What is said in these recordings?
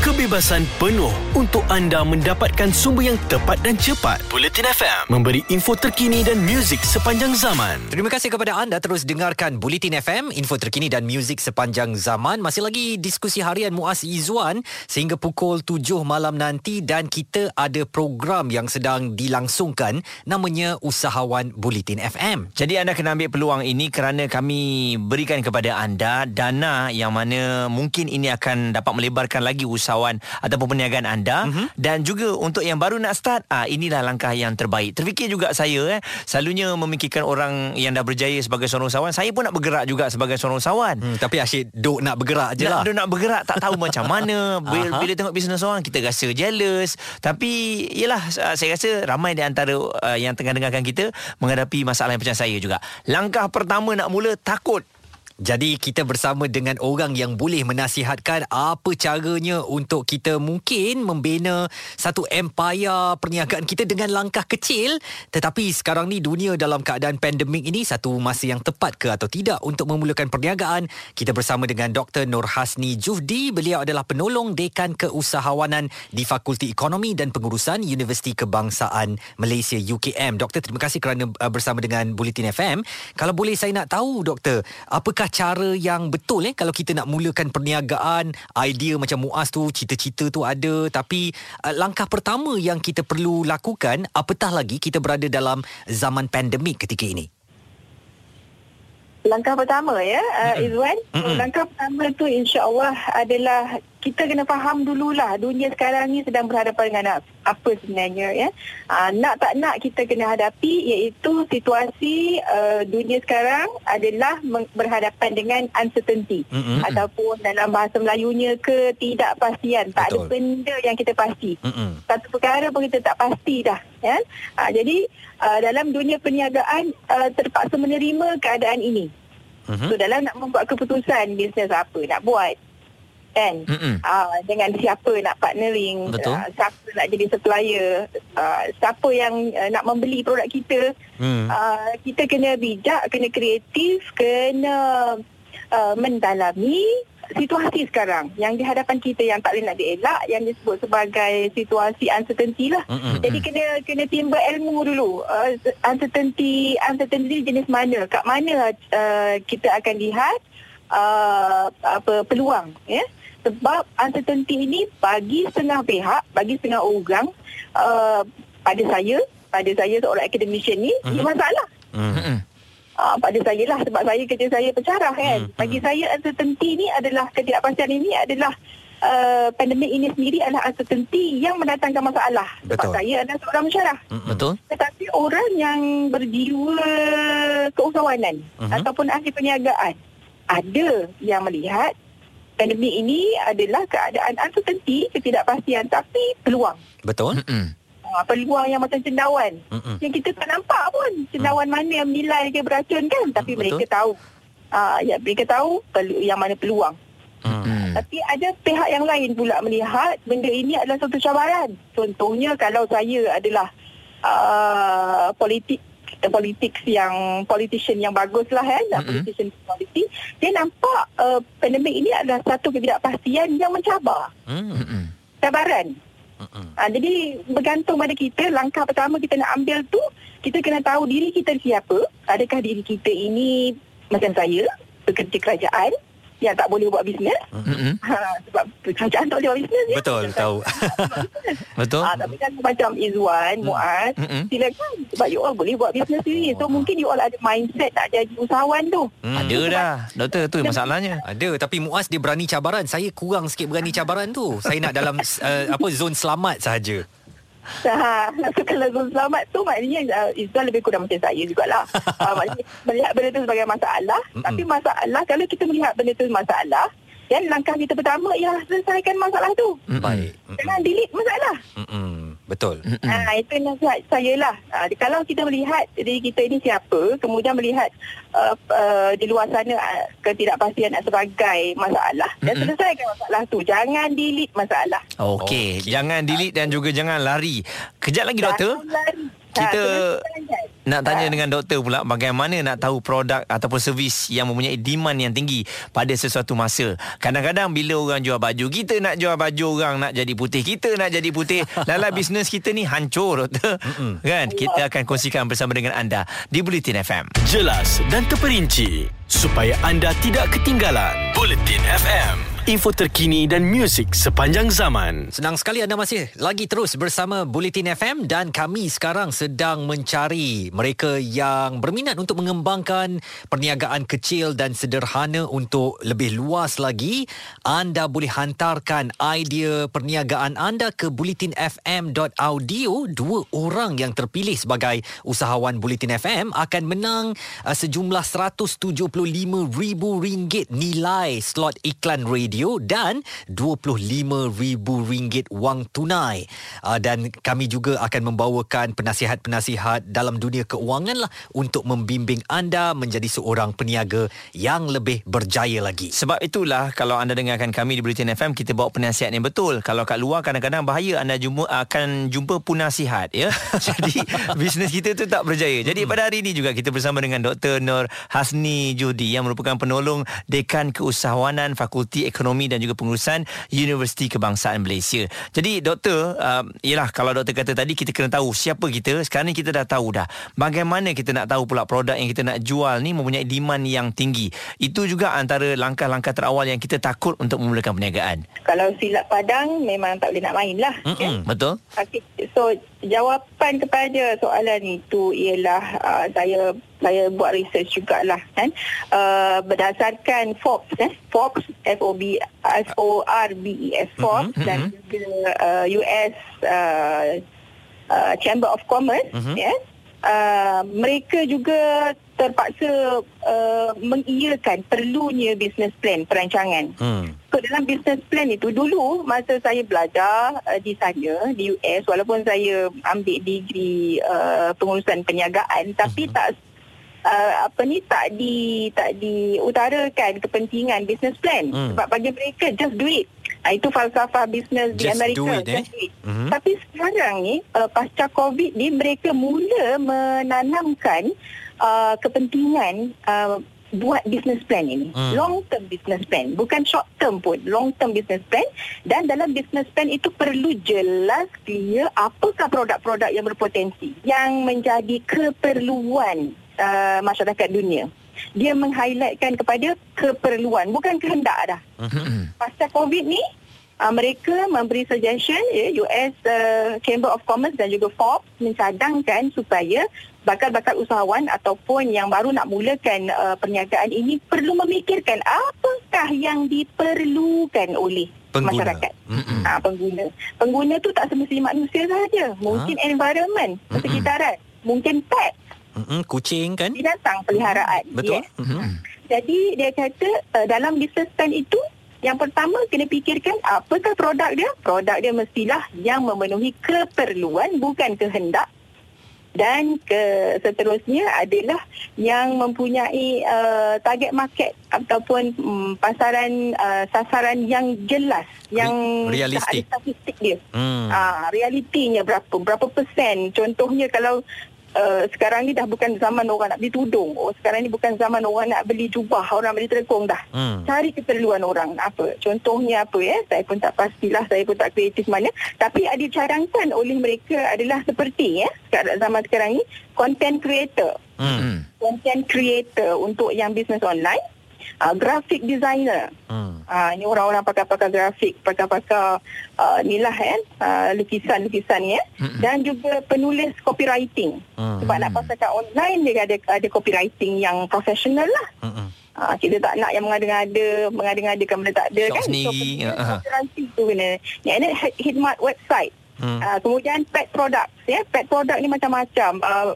kebebasan penuh untuk anda mendapatkan sumber yang tepat dan cepat. Bulletin FM memberi info terkini dan muzik sepanjang zaman. Terima kasih kepada anda terus dengarkan Bulletin FM, info terkini dan muzik sepanjang zaman. Masih lagi diskusi harian Muaz Izzuan sehingga pukul 7 malam nanti dan kita ada program yang sedang dilangsungkan namanya Usahawan Bulletin FM. Jadi anda kena ambil peluang ini kerana kami berikan kepada anda dana yang mana mungkin ini akan dapat melebarkan lagi usahawan ataupun perniagaan anda Mhm. mm-hmm. dan juga untuk yang baru nak start ah inilah langkah yang terbaik. Terfikir juga saya eh selalunya memikirkan orang yang dah berjaya sebagai seorang usahawan, saya pun nak bergerak juga sebagai seorang usahawan. Hmm, tapi asyik duk nak bergerak je lah. Nak, dia nak bergerak tak tahu macam mana bila, bila tengok bisnes orang kita rasa jealous tapi yalah uh, saya rasa ramai di antara uh, yang tengah dengarkan kita menghadapi masalah yang macam saya juga langkah pertama nak mula takut Jadi kita bersama dengan orang yang boleh menasihatkan apa caranya untuk kita mungkin membina satu empire perniagaan kita dengan langkah kecil. Tetapi sekarang ni dunia dalam keadaan pandemik ini satu masa yang tepat ke atau tidak untuk memulakan perniagaan? Kita bersama dengan Dr Nur Hasni Juhdi. Beliau adalah penolong dekan keusahawanan di Fakulti Ekonomi dan Pengurusan Universiti Kebangsaan Malaysia UKM Doktor terima kasih kerana uh, bersama dengan Bulletin FM kalau boleh saya nak tahu doktor apakah cara yang betul eh kalau kita nak mulakan perniagaan idea macam Muaz tu cita-cita tu ada. Tapi uh, langkah pertama yang kita perlu lakukan apatah lagi kita berada dalam zaman pandemik ketika ini? Langkah pertama ya uh, Izwan. Mm-mm. Langkah pertama tu insya-Allah adalah kita kena faham dululah dunia sekarang ni sedang berhadapan dengan apa sebenarnya ya. Uh, nak tak nak kita kena hadapi iaitu situasi uh, dunia sekarang adalah berhadapan dengan uncertainty Mm-mm. ataupun dalam bahasa Melayunya ketidakpastian. Tak ada Betul. benda yang kita pasti Mm-mm. satu perkara pun kita tak pasti dah ya. Ha, jadi uh, dalam dunia perniagaan uh, terpaksa menerima keadaan ini. Mhm. So dalam nak membuat keputusan bisnes apa nak buat kan Mm-mm. uh, dengan siapa nak partnering Betul. Uh, siapa nak jadi supplier uh, siapa yang uh, nak membeli produk kita Hmm. uh, kita kena bijak kena kreatif kena uh, mendalami situasi sekarang yang di hadapan kita yang tak boleh nak dielak yang disebut sebagai situasi uncertainty lah. Mm-mm. Jadi kena kena timba ilmu dulu. Uh, uncertainty uncertainty jenis mana? Kat mana uh, kita akan lihat uh, apa peluang ya? Sebab uncertainty ini bagi setengah pihak, bagi setengah orang uh, pada saya, pada saya seorang academician ni, Mhm. mm-hmm. masalah. Mm-mm. Uh, pada saya lah sebab saya kerja saya pencarah kan. Hmm, Bagi saya uncertainty ni adalah ketidakpastian ini adalah uh, pandemik ini sendiri adalah uncertainty yang mendatangkan masalah. Sebab Betul. saya adalah seorang pencarah. Mm-mm. betul Tetapi orang yang berjiwa keusahawanan Mhm. ataupun ahli perniagaan ada yang melihat pandemik ini adalah keadaan uncertainty, ketidakpastian tapi peluang. Betul? Mm-mm. Uh, peluang yang macam cendawan Mm-mm. yang kita tak nampak pun cendawan mana yang menilai ke beracun kan tapi Hmm, mereka tahu uh, ya mereka tahu pelu- yang mana peluang Mm-mm. tapi ada pihak yang lain pula melihat benda ini adalah satu cabaran contohnya kalau saya adalah uh, politik politik yang politician yang bagus lah kan Mm-mm. politician politik dia nampak uh, pandemik ini adalah satu ketidakpastian yang mencabar Mm. Mm-mm. cabaran Mm-mm. Ha, jadi bergantung pada kita langkah pertama kita nak ambil tu kita kena tahu diri kita siapa adakah diri kita ini macam saya pekerja kerajaan yang tak boleh buat bisnes Mm-mm. ha, sebab kerajaan tak boleh buat bisnes ya. Betul, tahu. betul Ha, tapi kan macam Izwan, Muaz Mm-mm. silakan sebab you all boleh buat bisnes sendiri so mungkin you all ada mindset nak jadi usahawan tu Hmm. ada dah doktor tu masalahnya Ada tapi Muaz dia berani cabaran. Saya kurang sikit berani cabaran tu. Saya nak dalam uh, apa zon selamat sahaja. Ha, so kalau selamat tu maknanya uh, Izzuan lebih kurang macam saya jugalah. uh, maknanya melihat benda tu sebagai masalah. Mm-mm. Tapi masalah, kalau kita melihat benda tu masalah, dan langkah kita pertama ialah selesaikan masalah tu. Mm-mm. Baik. Jangan delete masalah. Mm-mm. Betul. Mm-mm. Ha, itu nasihat saya lah. Ha, kalau kita melihat diri kita ini siapa, kemudian melihat uh, uh, di luar sana uh, ketidakpastian sebagai masalah. Dan Mm-mm. selesaikan masalah tu. Jangan delete masalah. Okey, Okey. jangan delete dan juga jangan lari. Kejap lagi doktor. Jangan lari. Kita Ha, nak tanya Ha. dengan doktor pula bagaimana nak tahu produk ataupun servis yang mempunyai demand yang tinggi pada sesuatu masa. Kadang-kadang bila orang jual baju, kita nak jual baju orang nak jadi putih, kita nak jadi putih. Lala bisnes kita ni hancur doktor. kan? Kita akan kongsikan bersama dengan anda di Bulletin FM. Jelas dan terperinci supaya anda tidak ketinggalan. Bulletin FM, info terkini dan muzik sepanjang zaman. Senang sekali anda masih lagi terus bersama Bulletin FM dan kami sekarang sedang mencari mereka yang berminat untuk mengembangkan perniagaan kecil dan sederhana untuk lebih luas lagi. Anda boleh hantarkan idea perniagaan anda ke bulletinfm.audio. Dua orang yang terpilih sebagai usahawan Bulletin FM akan menang uh, sejumlah RM175,000 nilai slot iklan radio dan RM25,000 wang tunai. Uh, dan kami juga akan membawakan penasihat-penasihat dalam dunia keuangan lah untuk membimbing anda menjadi seorang peniaga yang lebih berjaya lagi. Sebab itulah kalau anda dengarkan kami di Bulletin FM kita bawa penasihat yang betul. Kalau kat luar kadang-kadang bahaya anda jumpa akan jumpa punasihat ya. Jadi bisnes kita tu tak berjaya. Jadi pada hari ini juga kita bersama dengan Dr. Nur Hasni Judi yang merupakan penolong Dekan Keusahawanan Fakulti Ekonomi dan juga Pengurusan Universiti Kebangsaan Malaysia. Jadi doktor, uh, yalah kalau doktor kata tadi kita kena tahu siapa kita. Sekarang ni kita dah tahu dah. Bagaimana kita nak tahu pula produk yang kita nak jual ni mempunyai demand yang tinggi. Itu juga antara langkah-langkah terawal yang kita takut untuk memulakan perniagaan. Kalau silap padang memang tak boleh nak main lah. Mm-mm, betul? Okay. So jawapan kepada soalan itu ialah uh, saya saya buat research jugalah kan? Uh, berdasarkan Forbes eh? Forbes F O B S O R B E S Forbes Mhm, dan juga uh, US uh, uh, Chamber of Commerce Mhm. ya uh, mereka juga terpaksa uh, mengiyakan perlunya business plan perancangan Hmm. So dalam business plan itu dulu masa saya belajar uh, di sana di US walaupun saya ambil degree uh, pengurusan perniagaan tapi tak uh, apa ni tak di tak diutarakan kepentingan business plan Hmm. sebab bagi mereka just do it. Uh, itu falsafah bisnes di Just Amerika do it, eh? just do it. Mhm. Tapi sekarang ni uh, pasca COVID ni mereka mula menanamkan uh, kepentingan uh, buat business plan ini. Hmm. Long term business plan, bukan short term pun, long term business plan dan dalam business plan itu perlu jelas clear apakah produk-produk yang berpotensi yang menjadi keperluan uh, masyarakat dunia. Dia meng-highlightkan kepada keperluan bukan kehendak dah. Pasca COVID ni uh, mereka memberi suggestion ya, US uh, Chamber of Commerce dan juga Forbes mencadangkan supaya bakal-bakal usahawan ataupun yang baru nak mulakan uh, perniagaan ini perlu memikirkan apakah yang diperlukan oleh Pengguna. masyarakat. Mm-mm. Ha, pengguna. Pengguna tu tak semestinya manusia sahaja. Mungkin environment, persekitaran. Mungkin pet, Mm-mm. Kucing kan? binatang peliharaan. Betul. Yes. Mm-mm. Jadi dia kata uh, dalam business plan itu yang pertama kena fikirkan apakah produk dia? Produk dia mestilah yang memenuhi keperluan bukan kehendak. Dan ke seterusnya adalah yang mempunyai uh, target market ataupun um, pasaran uh, sasaran yang jelas yang realistik. ada statistik dia. Hmm. Ah, realitinya berapa? Berapa persen? Contohnya kalau uh, sekarang ni dah bukan zaman orang nak beli tudung. Oh, sekarang ni bukan zaman orang nak beli jubah, orang beli terkong dah. Hmm. Cari keperluan orang apa. Contohnya apa ya? Saya pun tak pastilah, saya pun tak kreatif mana. Tapi ada cadangkan oleh mereka adalah seperti ya, sekarang zaman sekarang ni content creator. Hmm. Content creator untuk yang bisnes online, uh, graphic designer. Hmm. Ah ini orang-orang pakar-pakar grafik, pakar-pakar uh, ni lah kan, uh, lukisan-lukisan ya. Dan juga penulis copywriting. Hmm. Sebab nak pasarkan online dia ada ada copywriting yang profesional lah. Mm-mm. Ah kita tak nak yang mengada-ngada, mengada-ngadakan benda tak ada Shop kan. sendiri, penulis ah. copywriting tu kena. Ni ada khidmat website. Hmm. Uh, kemudian pet products ya. Pet product ni macam-macam. Uh,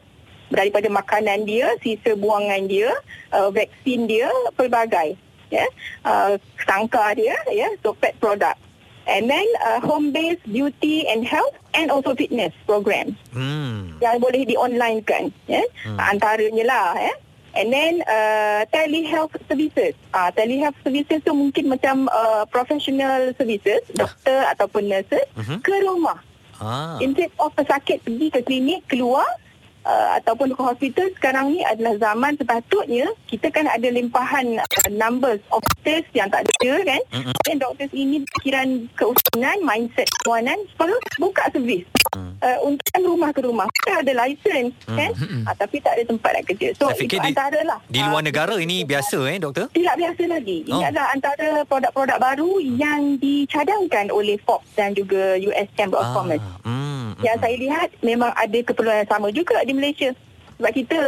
daripada makanan dia, sisa buangan dia, uh, vaksin dia, pelbagai. Ya. Uh, sangka dia ya. So pet product. And then uh, home based beauty and health and also fitness program Hmm. yang boleh di online kan ya Hmm. hmm. antaranya lah ya and then uh, telehealth services ah uh, telehealth services tu mungkin macam uh, professional services doktor ataupun nurses Mhm. ke rumah Ah. instead of pesakit pergi ke klinik keluar uh, ataupun ke hospital sekarang ni adalah zaman sepatutnya kita kan ada limpahan uh, numbers of test yang tak ada kan mm-hmm. dan doktor ini fikiran keusangan mindset kawanan perlu buka servis mm. uh, untuk kan rumah ke rumah kita ada license mm. kan uh, tapi tak ada tempat nak kerja so Saya itu di, antara lah di luar uh, negara ini biasa eh doktor tidak biasa lagi ini oh. adalah antara produk-produk baru yang dicadangkan oleh Forbes dan juga US Chamber of ah. Commerce mm. Yang saya lihat memang ada keperluan yang sama juga di Malaysia. Sebab kita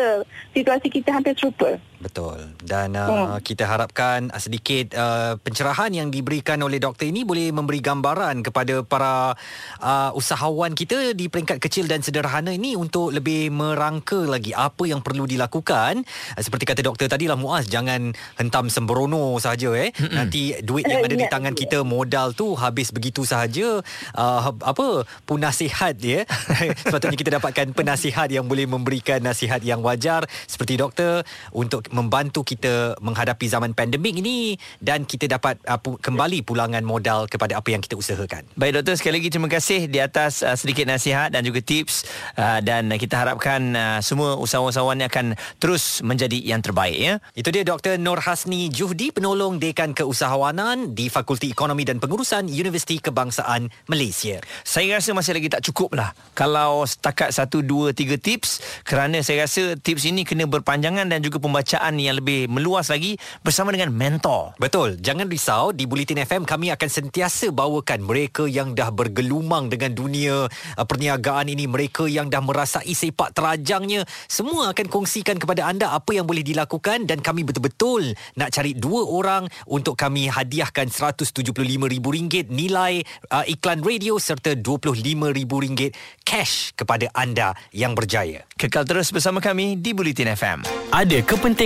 situasi kita hampir serupa Betul. Dan uh, hmm. kita harapkan uh, sedikit uh, pencerahan yang diberikan oleh doktor ini boleh memberi gambaran kepada para uh, usahawan kita di peringkat kecil dan sederhana ini untuk lebih merangka lagi apa yang perlu dilakukan. Uh, seperti kata doktor tadi lah Muaz, jangan hentam sembrono saja eh. Mm-mm. Nanti duit yang ada di tangan kita modal tu habis begitu sahaja. Uh, apa punasihat ya. Sepatutnya kita dapatkan penasihat yang boleh memberikan nasihat yang wajar seperti doktor untuk membantu kita menghadapi zaman pandemik ini dan kita dapat uh, pu- kembali pulangan modal kepada apa yang kita usahakan. Baik doktor sekali lagi terima kasih di atas uh, sedikit nasihat dan juga tips uh, dan kita harapkan uh, semua usahawan-usahawan akan terus menjadi yang terbaik ya. Itu dia Dr. Nur Hasni Juhdi penolong dekan keusahawanan di Fakulti Ekonomi dan Pengurusan Universiti Kebangsaan Malaysia. Saya rasa masih lagi tak cukup lah kalau setakat satu dua tiga tips kerana saya rasa tips ini kena berpanjangan dan juga pembacaan pembacaan yang lebih meluas lagi bersama dengan mentor. Betul. Jangan risau di Bulletin FM kami akan sentiasa bawakan mereka yang dah bergelumang dengan dunia uh, perniagaan ini, mereka yang dah merasai sepak terajangnya, semua akan kongsikan kepada anda apa yang boleh dilakukan dan kami betul-betul nak cari dua orang untuk kami hadiahkan RM175,000 nilai uh, iklan radio serta RM25,000 cash kepada anda yang berjaya. Kekal terus bersama kami di Bulletin FM. Ada kepentingan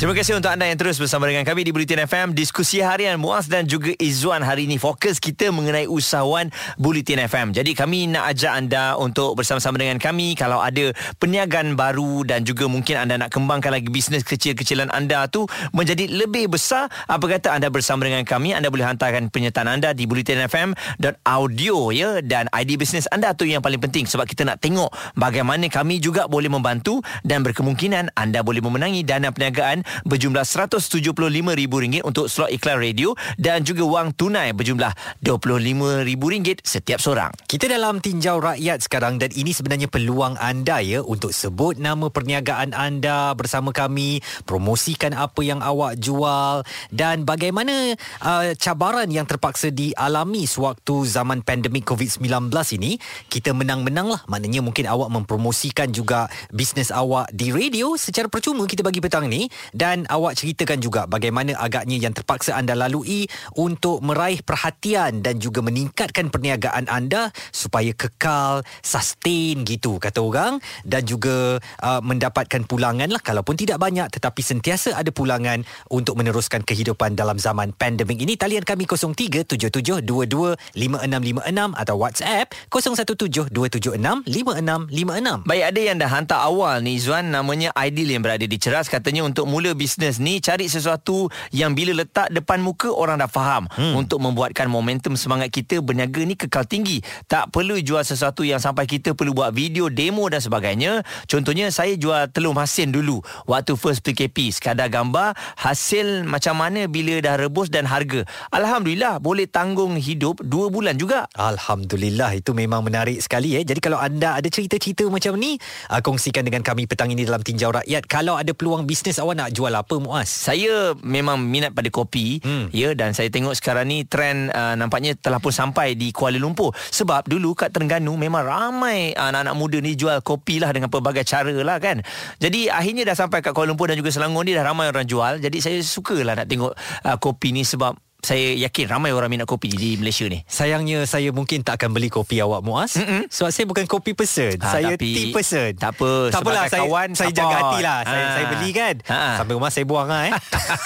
Terima kasih untuk anda yang terus bersama dengan kami di Bulletin FM. Diskusi harian Muaz dan juga Izzuan hari ini. Fokus kita mengenai usahawan Bulletin FM. Jadi kami nak ajak anda untuk bersama-sama dengan kami. Kalau ada perniagaan baru dan juga mungkin anda nak kembangkan lagi bisnes kecil-kecilan anda tu menjadi lebih besar. Apa kata anda bersama dengan kami. Anda boleh hantarkan penyertaan anda di bulletinfm.audio ya. Dan ID bisnes anda tu yang paling penting. Sebab kita nak tengok bagaimana kami juga boleh membantu. Dan berkemungkinan anda boleh memenangi dana perniagaan berjumlah RM175,000 untuk slot iklan radio dan juga wang tunai berjumlah RM25,000 setiap seorang. Kita dalam tinjau rakyat sekarang dan ini sebenarnya peluang anda ya untuk sebut nama perniagaan anda bersama kami, promosikan apa yang awak jual dan bagaimana uh, cabaran yang terpaksa dialami sewaktu zaman pandemik COVID-19 ini, kita menang-menang lah. Maknanya mungkin awak mempromosikan juga bisnes awak di radio secara percuma kita bagi petang ni dan awak ceritakan juga bagaimana agaknya yang terpaksa anda lalui untuk meraih perhatian dan juga meningkatkan perniagaan anda supaya kekal, sustain gitu kata orang dan juga uh, mendapatkan pulangan lah kalaupun tidak banyak tetapi sentiasa ada pulangan untuk meneruskan kehidupan dalam zaman pandemik ini. Talian kami 0377225656 atau WhatsApp 0172765656. Baik ada yang dah hantar awal ni Zuan namanya Aidil yang berada di Ceras katanya untuk mula mula bisnes ni cari sesuatu yang bila letak depan muka orang dah faham hmm. untuk membuatkan momentum semangat kita berniaga ni kekal tinggi. Tak perlu jual sesuatu yang sampai kita perlu buat video demo dan sebagainya. Contohnya saya jual telur masin dulu waktu first PKP sekadar gambar hasil macam mana bila dah rebus dan harga. Alhamdulillah boleh tanggung hidup 2 bulan juga. Alhamdulillah itu memang menarik sekali eh. Jadi kalau anda ada cerita-cerita macam ni uh, kongsikan dengan kami petang ini dalam tinjau rakyat. Kalau ada peluang bisnes awak nak jual apa Muaz? Saya memang minat pada kopi hmm. ya dan saya tengok sekarang ni trend uh, nampaknya telah pun sampai di Kuala Lumpur. Sebab dulu kat Terengganu memang ramai anak-anak muda ni jual kopi lah dengan pelbagai cara lah kan. Jadi akhirnya dah sampai kat Kuala Lumpur dan juga Selangor ni dah ramai orang jual. Jadi saya sukalah nak tengok uh, kopi ni sebab saya yakin ramai orang minat kopi di Malaysia ni. Sayangnya saya mungkin tak akan beli kopi awak Muaz Mm-mm. Sebab saya bukan kopi person Ha, Saya tapi- tea person tak apa, Tak apalah saya, kawan, saya jaga hati lah saya, Ha. saya beli kan Ha. Sampai rumah saya buang lah eh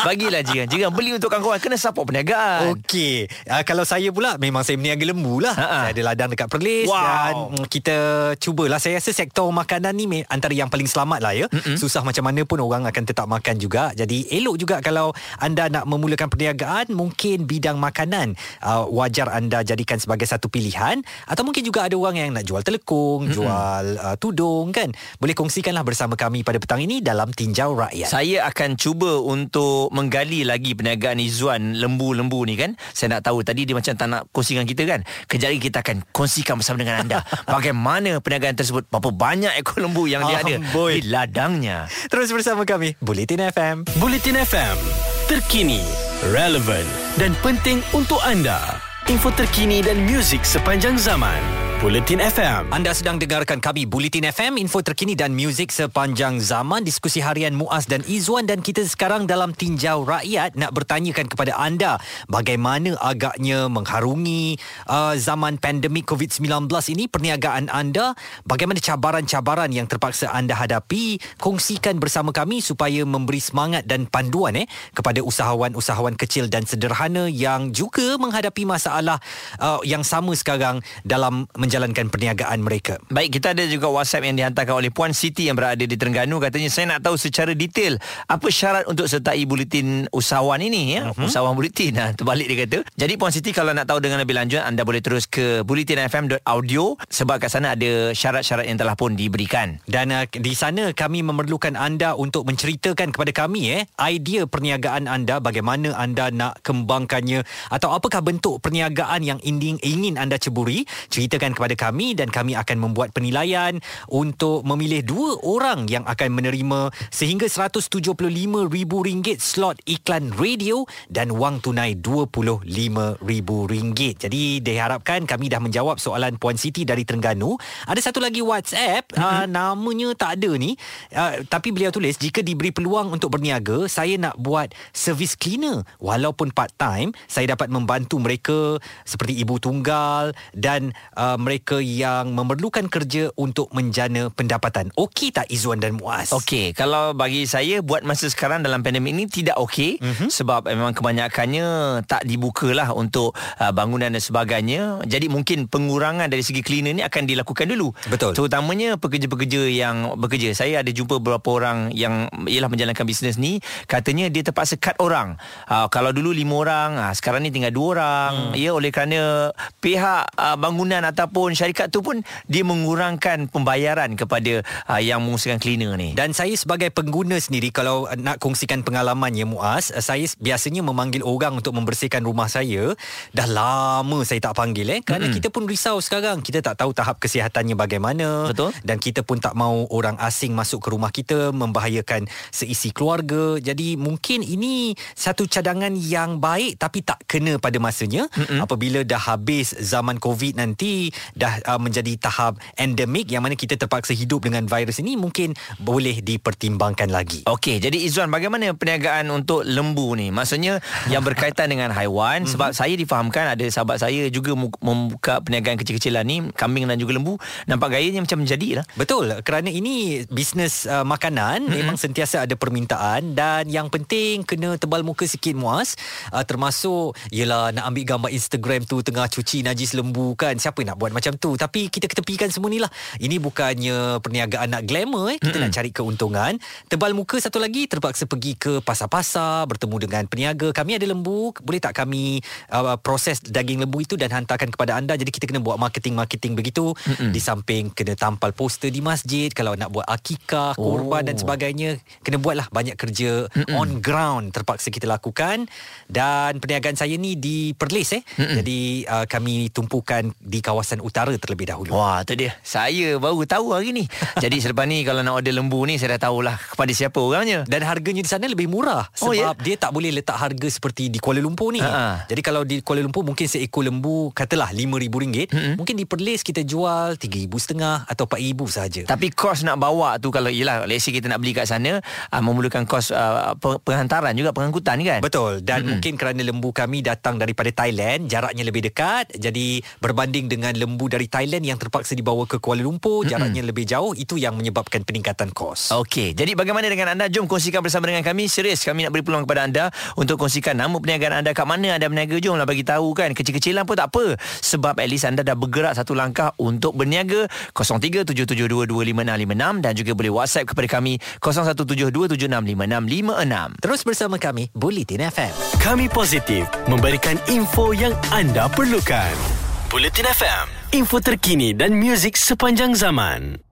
Bagilah jiran. Jiran beli untuk kawan-kawan kena support perniagaan. Okey, uh, kalau saya pula memang saya berniaga lembu lah. Ha-ha. Saya ada ladang dekat Perlis Wow. dan mm, kita cubalah. Saya rasa sektor makanan ni antara yang paling selamat lah ya. Mm-mm. Susah macam mana pun orang akan tetap makan juga. Jadi elok juga kalau anda nak memulakan perniagaan, mungkin bidang makanan uh, wajar anda jadikan sebagai satu pilihan atau mungkin juga ada orang yang nak jual telekung, Mm-mm. jual uh, tudung kan. Boleh kongsikanlah bersama kami pada petang ini dalam Tinjau Rakyat. Saya akan cuba untuk menggali lagi perniagaan Izzuan lembu-lembu ni kan. Saya nak tahu tadi dia macam tak nak kongsikan kita kan. Kejap lagi kita akan kongsikan bersama dengan anda bagaimana perniagaan tersebut. Berapa banyak ekor lembu yang dia ada di ladangnya. Terus bersama kami Bulletin FM. Bulletin FM, terkini, relevan dan penting untuk anda. Info terkini dan muzik sepanjang zaman. Bulletin FM. Anda sedang dengarkan kami Bulletin FM, info terkini dan muzik sepanjang zaman, diskusi harian Muaz dan Izwan dan kita sekarang dalam tinjau rakyat nak bertanyakan kepada anda bagaimana agaknya mengharungi uh, zaman pandemik COVID-19 ini perniagaan anda, bagaimana cabaran-cabaran yang terpaksa anda hadapi, kongsikan bersama kami supaya memberi semangat dan panduan eh kepada usahawan-usahawan kecil dan sederhana yang juga menghadapi masalah uh, yang sama sekarang dalam menjalankan perniagaan mereka. Baik, kita ada juga WhatsApp yang dihantarkan oleh Puan Siti yang berada di Terengganu. Katanya, saya nak tahu secara detail apa syarat untuk sertai buletin usahawan ini. Ya? Uh-huh. Usahawan buletin. Ha, terbalik dia kata. Jadi Puan Siti, kalau nak tahu dengan lebih lanjut, anda boleh terus ke bulletinfm.audio sebab kat sana ada syarat-syarat yang telah pun diberikan. Dan uh, di sana kami memerlukan anda untuk menceritakan kepada kami eh idea perniagaan anda bagaimana anda nak kembangkannya atau apakah bentuk perniagaan yang ingin ingin anda ceburi ceritakan kepada kami dan kami akan membuat penilaian untuk memilih dua orang yang akan menerima sehingga RM175,000 slot iklan radio dan wang tunai RM25,000. Jadi diharapkan kami dah menjawab soalan Puan Siti dari Terengganu. Ada satu lagi WhatsApp mm-hmm. uh, namanya tak ada ni uh, tapi beliau tulis jika diberi peluang untuk berniaga saya nak buat service cleaner walaupun part time saya dapat membantu mereka seperti ibu tunggal dan uh, mereka yang memerlukan kerja untuk menjana pendapatan. Okey tak Izzuan dan Muaz? Okey, kalau bagi saya buat masa sekarang dalam pandemik ini tidak okey Mhm. mm-hmm. sebab memang kebanyakannya tak dibukalah untuk uh, bangunan dan sebagainya. Jadi mungkin pengurangan dari segi cleaner ni akan dilakukan dulu. Betul. Terutamanya pekerja-pekerja yang bekerja. Saya ada jumpa beberapa orang yang ialah menjalankan bisnes ni, katanya dia terpaksa cut orang. Uh, kalau dulu lima orang, uh, sekarang ni tinggal dua orang. Hmm. Ya, oleh kerana pihak uh, bangunan ataupun syarikat tu pun dia mengurangkan pembayaran kepada uh, yang mengusahakan cleaner ni. Dan saya sebagai pengguna sendiri kalau nak kongsikan pengalamannya Muaz, uh, saya biasanya memanggil orang untuk membersihkan rumah saya. Dah lama saya tak panggil eh kerana mm-hmm. kita pun risau sekarang. Kita tak tahu tahap kesihatannya bagaimana Betul. dan kita pun tak mau orang asing masuk ke rumah kita membahayakan seisi keluarga. Jadi mungkin ini satu cadangan yang baik tapi tak kena pada masanya mm-hmm. apabila dah habis zaman Covid nanti dah uh, menjadi tahap endemik yang mana kita terpaksa hidup dengan virus ini mungkin boleh dipertimbangkan lagi. Okey, jadi Izzuan bagaimana perniagaan untuk lembu ni? Maksudnya yang berkaitan dengan haiwan sebab saya difahamkan ada sahabat saya juga membuka perniagaan kecil-kecilan ni, kambing dan juga lembu. Nampak gayanya macam menjadilah. Betul kerana ini bisnes uh, makanan mm-hmm. memang sentiasa ada permintaan dan yang penting kena tebal muka sikit muas uh, termasuk ialah nak ambil gambar Instagram tu tengah cuci najis lembu kan siapa nak buat macam tu. Tapi kita ketepikan semua ni lah. Ini bukannya perniagaan nak glamour eh. Kita mm-hmm. nak cari keuntungan. Tebal muka satu lagi terpaksa pergi ke pasar-pasar bertemu dengan peniaga. Kami ada lembu. Boleh tak kami uh, proses daging lembu itu dan hantarkan kepada anda? Jadi kita kena buat marketing-marketing begitu. Mm-hmm. di samping kena tampal poster di masjid. Kalau nak buat akikah korban oh. dan sebagainya kena buatlah banyak kerja Mm-mm. on ground terpaksa kita lakukan. Dan perniagaan saya ni di Perlis eh. Mm-mm. jadi uh, kami tumpukan di kawasan Utara terlebih dahulu. Wah, tu dia. Saya baru tahu hari ni. Jadi selepas ni kalau nak order lembu ni saya dah tahulah kepada siapa orangnya. Dan harganya di sana lebih murah Oh, sebab ya? dia tak boleh letak harga seperti di Kuala Lumpur ni. Ha-ha. Jadi kalau di Kuala Lumpur mungkin seekor lembu katalah RM5,000, mm-hmm. mungkin di Perlis kita jual RM3,500 atau RM4,000 sahaja. Tapi kos nak bawa tu kalau ialah let's say kita nak beli kat sana uh, memerlukan kos uh, pe- penghantaran juga pengangkutan kan. Betul dan mm-hmm. mungkin kerana lembu kami datang daripada Thailand jaraknya lebih dekat jadi berbanding dengan lembu dari Thailand yang terpaksa dibawa ke Kuala Lumpur jaraknya lebih jauh itu yang menyebabkan peningkatan kos. Okey, jadi bagaimana dengan anda? Jom kongsikan bersama dengan kami. Serius, kami nak beri peluang kepada anda untuk kongsikan nama perniagaan anda kat mana anda berniaga. Jomlah bagi tahu kan. Kecil-kecilan pun tak apa. Sebab at least anda dah bergerak satu langkah untuk berniaga. 0377225656 dan juga boleh WhatsApp kepada kami 0172765656. Terus bersama kami Bulletin FM. Kami positif memberikan info yang anda perlukan. Bulletin FM, info terkini dan muzik sepanjang zaman.